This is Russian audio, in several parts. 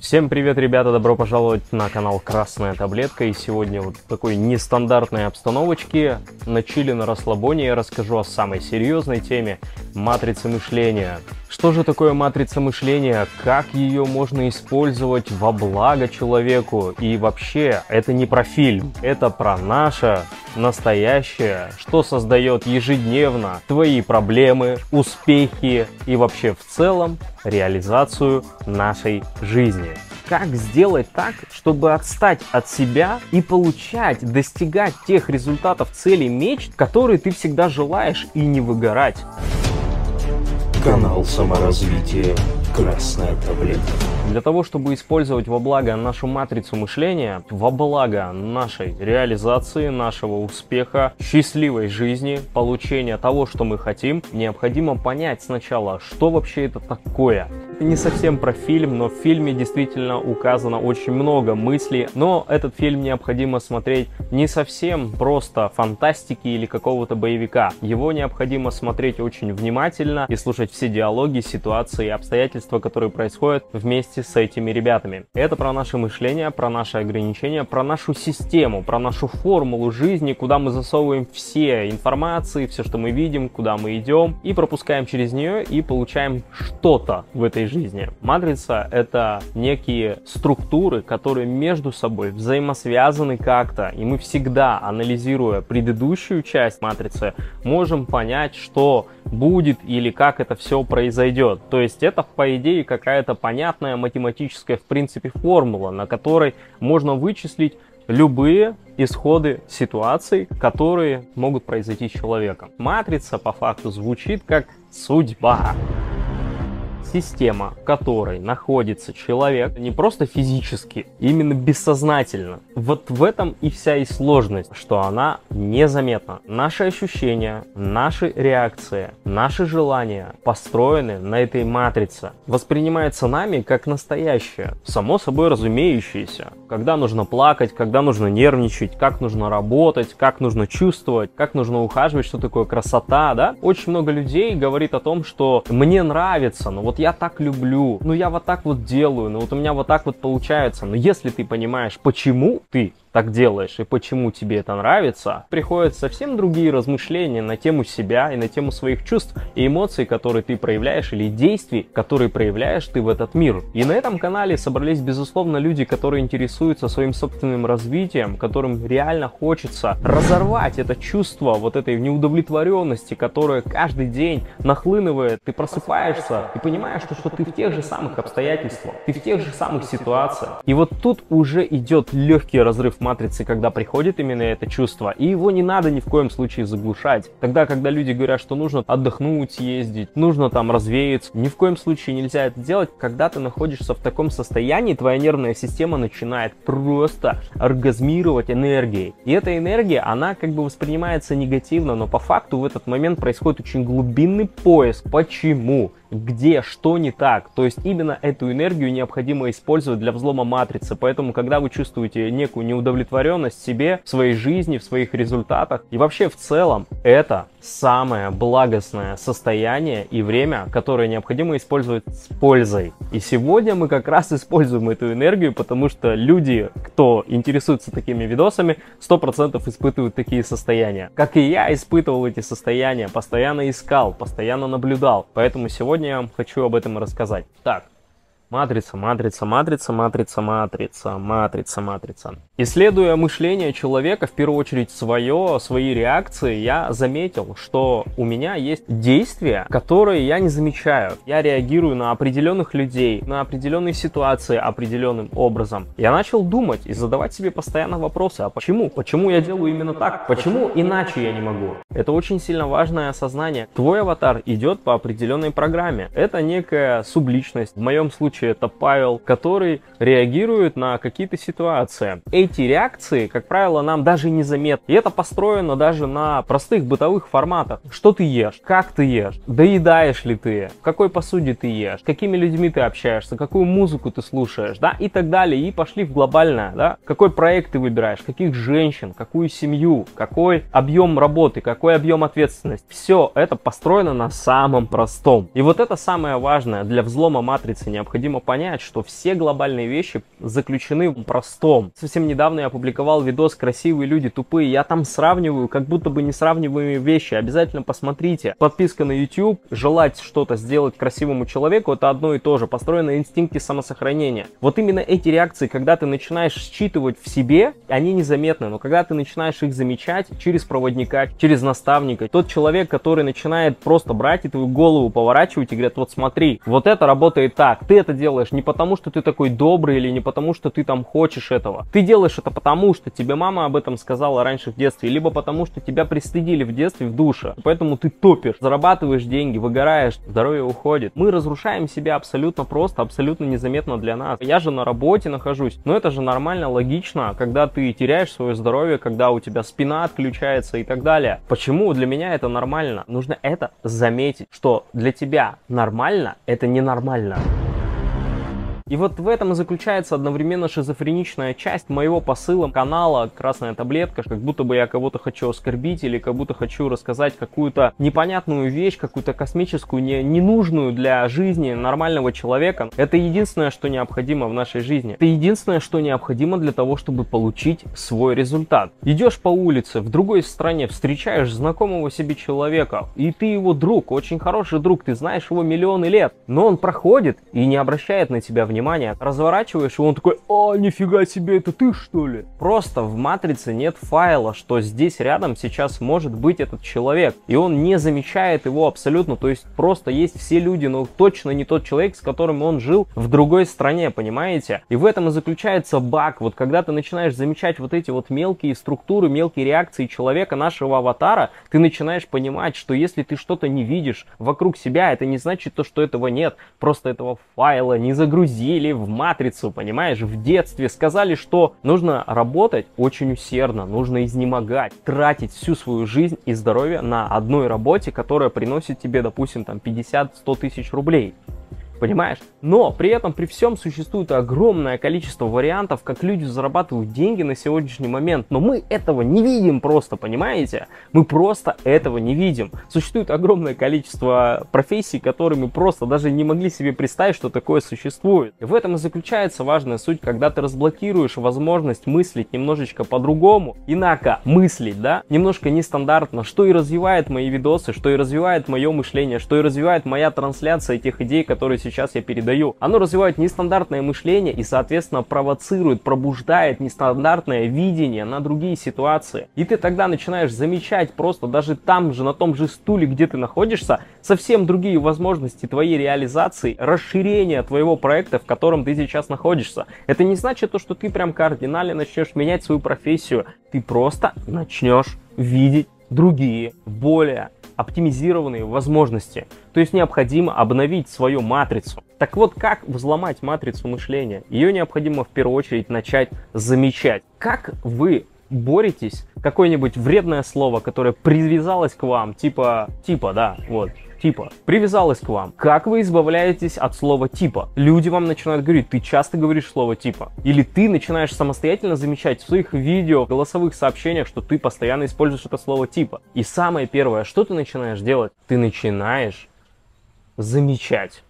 Всем привет, ребята! Добро пожаловать на канал Красная Таблетка. И сегодня вот в такой нестандартной обстановочке на чили на расслабоне я расскажу о самой серьезной теме – матрице мышления. Что же такое матрица мышления? Как ее можно использовать во благо человеку? И вообще, это не про фильм, это про наше настоящее, что создает ежедневно твои проблемы, успехи и вообще в целом реализацию нашей жизни. Как сделать так, чтобы отстать от себя и получать, достигать тех результатов, целей, мечт, которые ты всегда желаешь и не выгорать. Канал саморазвития «Красная таблетка». Для того, чтобы использовать во благо нашу матрицу мышления, во благо нашей реализации, нашего успеха, счастливой жизни, получения того, что мы хотим, необходимо понять сначала, что вообще это такое. Не совсем про фильм, но в фильме действительно указано очень много мыслей, но этот фильм необходимо смотреть не совсем просто фантастики или какого-то боевика. Его необходимо смотреть очень внимательно и слушать все диалоги, ситуации и обстоятельства, которые происходят вместе с этими ребятами. Это про наше мышление, про наши ограничения, про нашу систему, про нашу формулу жизни, куда мы засовываем все информации, все, что мы видим, куда мы идем, и пропускаем через нее и получаем что-то в этой жизни. Матрица — это некие структуры, которые между собой взаимосвязаны как-то, и мы всегда, анализируя предыдущую часть матрицы, можем понять, что будет или как это все произойдет. То есть это, по идее, какая-то понятная математическая, в принципе, формула, на которой можно вычислить любые исходы ситуаций, которые могут произойти с человеком. Матрица по факту звучит как судьба система, в которой находится человек, не просто физически, именно бессознательно. Вот в этом и вся и сложность, что она незаметна. Наши ощущения, наши реакции, наши желания построены на этой матрице. Воспринимается нами как настоящее, само собой разумеющееся. Когда нужно плакать, когда нужно нервничать, как нужно работать, как нужно чувствовать, как нужно ухаживать, что такое красота, да? Очень много людей говорит о том, что мне нравится, но вот я так люблю, ну я вот так вот делаю, ну вот у меня вот так вот получается. Но если ты понимаешь, почему ты так делаешь и почему тебе это нравится, приходят совсем другие размышления на тему себя и на тему своих чувств и эмоций, которые ты проявляешь, или действий, которые проявляешь ты в этот мир. И на этом канале собрались, безусловно, люди, которые интересуются своим собственным развитием, которым реально хочется разорвать это чувство вот этой неудовлетворенности, которое каждый день нахлынывает. Ты просыпаешься и понимаешь, что, что ты в тех же самых обстоятельствах, ты в тех же самых ситуациях. И вот тут уже идет легкий разрыв матрицы, когда приходит именно это чувство, и его не надо ни в коем случае заглушать. Тогда, когда люди говорят, что нужно отдохнуть, ездить, нужно там развеяться, ни в коем случае нельзя это делать, когда ты находишься в таком состоянии, твоя нервная система начинает просто оргазмировать энергией. И эта энергия, она как бы воспринимается негативно, но по факту в этот момент происходит очень глубинный поиск. Почему? Где что не так. То есть именно эту энергию необходимо использовать для взлома матрицы. Поэтому, когда вы чувствуете некую неудовлетворенность себе, в своей жизни, в своих результатах и вообще в целом, это самое благостное состояние и время, которое необходимо использовать с пользой. И сегодня мы как раз используем эту энергию, потому что люди, кто интересуется такими видосами, 100% испытывают такие состояния. Как и я испытывал эти состояния, постоянно искал, постоянно наблюдал. Поэтому сегодня я вам хочу об этом рассказать. Так, Матрица, матрица, матрица, матрица, матрица, матрица, матрица. Исследуя мышление человека, в первую очередь свое, свои реакции, я заметил, что у меня есть действия, которые я не замечаю. Я реагирую на определенных людей, на определенные ситуации определенным образом. Я начал думать и задавать себе постоянно вопросы, а почему? Почему я делаю именно так? Почему иначе я не могу? Это очень сильно важное осознание. Твой аватар идет по определенной программе. Это некая субличность. В моем случае случае это Павел, который реагирует на какие-то ситуации. Эти реакции, как правило, нам даже незаметны. И это построено даже на простых бытовых форматах. Что ты ешь? Как ты ешь? Доедаешь ли ты? В какой посуде ты ешь? Какими людьми ты общаешься? Какую музыку ты слушаешь? Да, и так далее. И пошли в глобальное, да? Какой проект ты выбираешь? Каких женщин? Какую семью? Какой объем работы? Какой объем ответственности? Все это построено на самом простом. И вот это самое важное для взлома матрицы необходимо необходимо понять, что все глобальные вещи заключены в простом. Совсем недавно я опубликовал видос «Красивые люди тупые». Я там сравниваю как будто бы несравниваемые вещи. Обязательно посмотрите. Подписка на YouTube, желать что-то сделать красивому человеку, это одно и то же. Построено на инстинкте самосохранения. Вот именно эти реакции, когда ты начинаешь считывать в себе, они незаметны, но когда ты начинаешь их замечать через проводника, через наставника, тот человек, который начинает просто брать и твою голову поворачивать и говорит, вот смотри, вот это работает так, ты это делаешь не потому, что ты такой добрый или не потому, что ты там хочешь этого. Ты делаешь это потому, что тебе мама об этом сказала раньше в детстве, либо потому, что тебя пристыдили в детстве в душе. Поэтому ты топишь, зарабатываешь деньги, выгораешь, здоровье уходит. Мы разрушаем себя абсолютно просто, абсолютно незаметно для нас. Я же на работе нахожусь, но это же нормально, логично, когда ты теряешь свое здоровье, когда у тебя спина отключается и так далее. Почему для меня это нормально? Нужно это заметить, что для тебя нормально, это ненормально. И вот в этом и заключается одновременно шизофреничная часть моего посыла канала «Красная таблетка», как будто бы я кого-то хочу оскорбить или как будто хочу рассказать какую-то непонятную вещь, какую-то космическую, не, ненужную для жизни нормального человека. Это единственное, что необходимо в нашей жизни. Это единственное, что необходимо для того, чтобы получить свой результат. Идешь по улице, в другой стране встречаешь знакомого себе человека, и ты его друг, очень хороший друг, ты знаешь его миллионы лет, но он проходит и не обращает на тебя внимания внимание, разворачиваешь, и он такой, о, нифига себе, это ты что ли? Просто в матрице нет файла, что здесь рядом сейчас может быть этот человек, и он не замечает его абсолютно, то есть просто есть все люди, но точно не тот человек, с которым он жил в другой стране, понимаете? И в этом и заключается баг, вот когда ты начинаешь замечать вот эти вот мелкие структуры, мелкие реакции человека, нашего аватара, ты начинаешь понимать, что если ты что-то не видишь вокруг себя, это не значит то, что этого нет, просто этого файла не загрузи вводили в матрицу, понимаешь, в детстве сказали, что нужно работать очень усердно, нужно изнемогать, тратить всю свою жизнь и здоровье на одной работе, которая приносит тебе, допустим, там 50-100 тысяч рублей понимаешь? Но при этом, при всем существует огромное количество вариантов, как люди зарабатывают деньги на сегодняшний момент, но мы этого не видим просто, понимаете? Мы просто этого не видим. Существует огромное количество профессий, которые мы просто даже не могли себе представить, что такое существует. И в этом и заключается важная суть, когда ты разблокируешь возможность мыслить немножечко по-другому, инако мыслить, да, немножко нестандартно, что и развивает мои видосы, что и развивает мое мышление, что и развивает моя трансляция тех идей, которые сейчас сейчас я передаю. Оно развивает нестандартное мышление и, соответственно, провоцирует, пробуждает нестандартное видение на другие ситуации. И ты тогда начинаешь замечать просто даже там же, на том же стуле, где ты находишься, совсем другие возможности твоей реализации, расширения твоего проекта, в котором ты сейчас находишься. Это не значит то, что ты прям кардинально начнешь менять свою профессию. Ты просто начнешь видеть другие, более оптимизированные возможности. То есть необходимо обновить свою матрицу. Так вот, как взломать матрицу мышления? Ее необходимо в первую очередь начать замечать. Как вы боретесь, какое-нибудь вредное слово, которое привязалось к вам, типа, типа, да, вот, типа привязалась к вам. Как вы избавляетесь от слова типа? Люди вам начинают говорить, ты часто говоришь слово типа. Или ты начинаешь самостоятельно замечать в своих видео, голосовых сообщениях, что ты постоянно используешь это слово типа. И самое первое, что ты начинаешь делать? Ты начинаешь замечать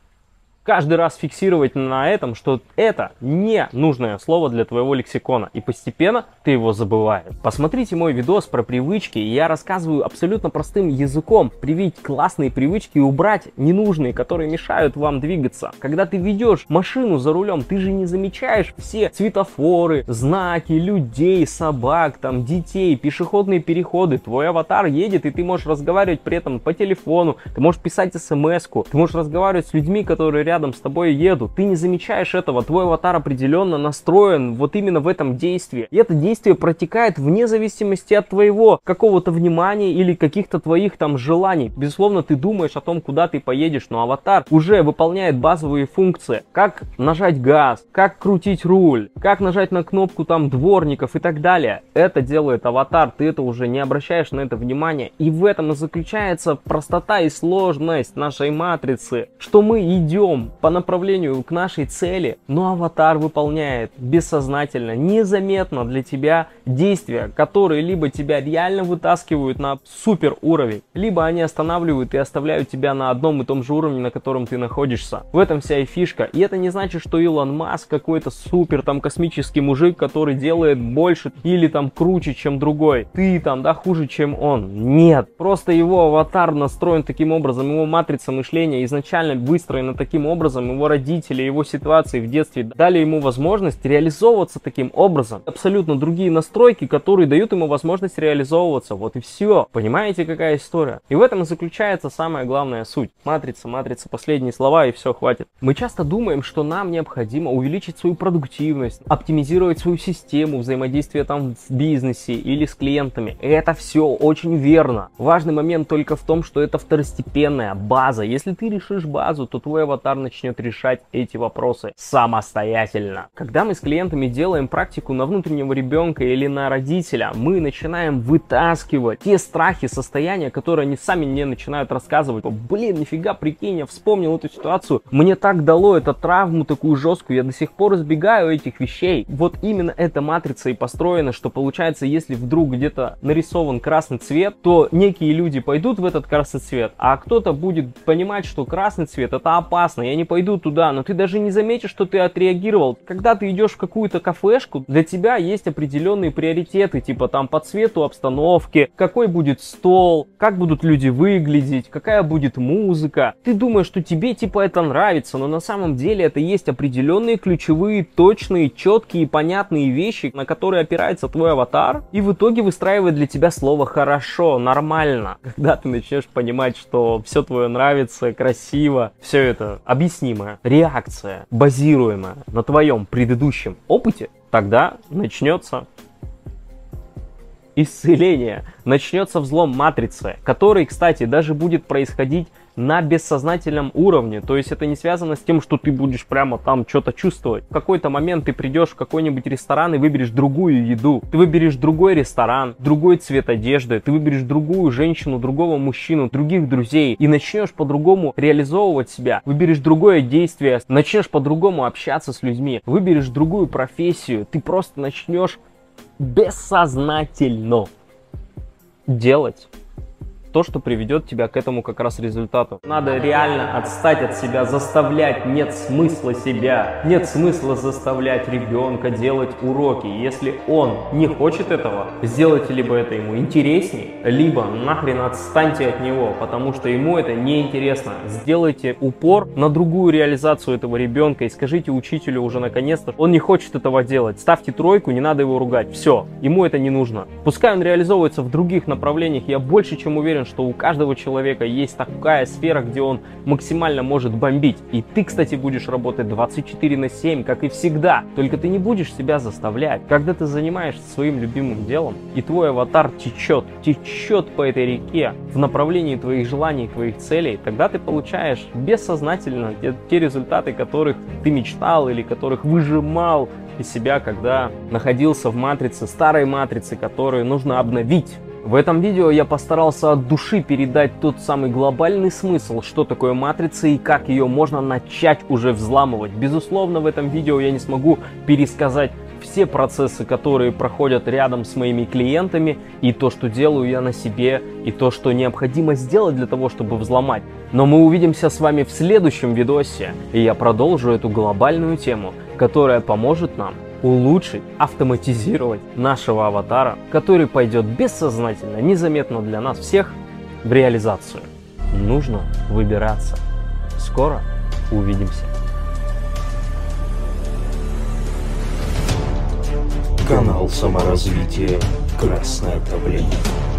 каждый раз фиксировать на этом, что это не нужное слово для твоего лексикона. И постепенно ты его забываешь. Посмотрите мой видос про привычки, и я рассказываю абсолютно простым языком привить классные привычки и убрать ненужные, которые мешают вам двигаться. Когда ты ведешь машину за рулем, ты же не замечаешь все светофоры, знаки, людей, собак, там, детей, пешеходные переходы. Твой аватар едет, и ты можешь разговаривать при этом по телефону, ты можешь писать смс-ку, ты можешь разговаривать с людьми, которые рядом рядом с тобой едут. Ты не замечаешь этого, твой аватар определенно настроен вот именно в этом действии. И это действие протекает вне зависимости от твоего какого-то внимания или каких-то твоих там желаний. Безусловно, ты думаешь о том, куда ты поедешь, но аватар уже выполняет базовые функции. Как нажать газ, как крутить руль, как нажать на кнопку там дворников и так далее. Это делает аватар, ты это уже не обращаешь на это внимания. И в этом и заключается простота и сложность нашей матрицы, что мы идем идем по направлению к нашей цели, но аватар выполняет бессознательно, незаметно для тебя действия, которые либо тебя реально вытаскивают на супер уровень, либо они останавливают и оставляют тебя на одном и том же уровне, на котором ты находишься. В этом вся и фишка. И это не значит, что Илон Маск какой-то супер там космический мужик, который делает больше или там круче, чем другой. Ты там, да, хуже, чем он. Нет. Просто его аватар настроен таким образом, его матрица мышления изначально выстроена таким образом, его родители, его ситуации в детстве дали ему возможность реализовываться таким образом. Абсолютно другие настройки, которые дают ему возможность реализовываться. Вот и все. Понимаете, какая история? И в этом и заключается самая главная суть. Матрица, матрица, последние слова и все, хватит. Мы часто думаем, что нам необходимо увеличить свою продуктивность, оптимизировать свою систему взаимодействия там в бизнесе или с клиентами. Это все очень верно. Важный момент только в том, что это второстепенная база. Если ты решишь базу, то твой аватар начнет решать эти вопросы самостоятельно. Когда мы с клиентами делаем практику на внутреннего ребенка или на родителя, мы начинаем вытаскивать те страхи, состояния, которые они сами не начинают рассказывать. Блин, нифига, прикинь, я вспомнил эту ситуацию. Мне так дало это травму такую жесткую, я до сих пор избегаю этих вещей. Вот именно эта матрица и построена, что получается, если вдруг где-то нарисован красный цвет, то некие люди пойдут в этот красный цвет, а кто-то будет понимать, что красный цвет это опасно, я не пойду туда, но ты даже не заметишь, что ты отреагировал. Когда ты идешь в какую-то кафешку, для тебя есть определенные приоритеты, типа там по цвету обстановки, какой будет стол, как будут люди выглядеть, какая будет музыка. Ты думаешь, что тебе типа это нравится, но на самом деле это есть определенные ключевые, точные, четкие, понятные вещи, на которые опирается твой аватар, и в итоге выстраивает для тебя слово «хорошо», «нормально». Когда ты начнешь понимать, что все твое нравится, красиво, все это объяснимое, реакция, базируемая на твоем предыдущем опыте, тогда начнется исцеление, начнется взлом матрицы, который, кстати, даже будет происходить на бессознательном уровне. То есть это не связано с тем, что ты будешь прямо там что-то чувствовать. В какой-то момент ты придешь в какой-нибудь ресторан и выберешь другую еду. Ты выберешь другой ресторан, другой цвет одежды. Ты выберешь другую женщину, другого мужчину, других друзей. И начнешь по-другому реализовывать себя. Выберешь другое действие. Начнешь по-другому общаться с людьми. Выберешь другую профессию. Ты просто начнешь бессознательно делать то, что приведет тебя к этому как раз результату. Надо реально отстать от себя, заставлять. Нет смысла себя, нет смысла заставлять ребенка делать уроки. Если он не хочет этого, сделайте либо это ему интересней, либо нахрен отстаньте от него, потому что ему это не интересно. Сделайте упор на другую реализацию этого ребенка и скажите учителю уже наконец-то, он не хочет этого делать. Ставьте тройку, не надо его ругать. Все, ему это не нужно. Пускай он реализовывается в других направлениях, я больше чем уверен, уверен, что у каждого человека есть такая сфера, где он максимально может бомбить. И ты, кстати, будешь работать 24 на 7, как и всегда. Только ты не будешь себя заставлять. Когда ты занимаешься своим любимым делом, и твой аватар течет, течет по этой реке в направлении твоих желаний, твоих целей, тогда ты получаешь бессознательно те, те результаты, которых ты мечтал или которых выжимал из себя, когда находился в матрице, старой матрице, которую нужно обновить. В этом видео я постарался от души передать тот самый глобальный смысл, что такое матрица и как ее можно начать уже взламывать. Безусловно, в этом видео я не смогу пересказать все процессы, которые проходят рядом с моими клиентами, и то, что делаю я на себе, и то, что необходимо сделать для того, чтобы взломать. Но мы увидимся с вами в следующем видосе, и я продолжу эту глобальную тему, которая поможет нам улучшить, автоматизировать нашего аватара, который пойдет бессознательно, незаметно для нас всех в реализацию. Нужно выбираться. Скоро увидимся. Канал саморазвития «Красное правление».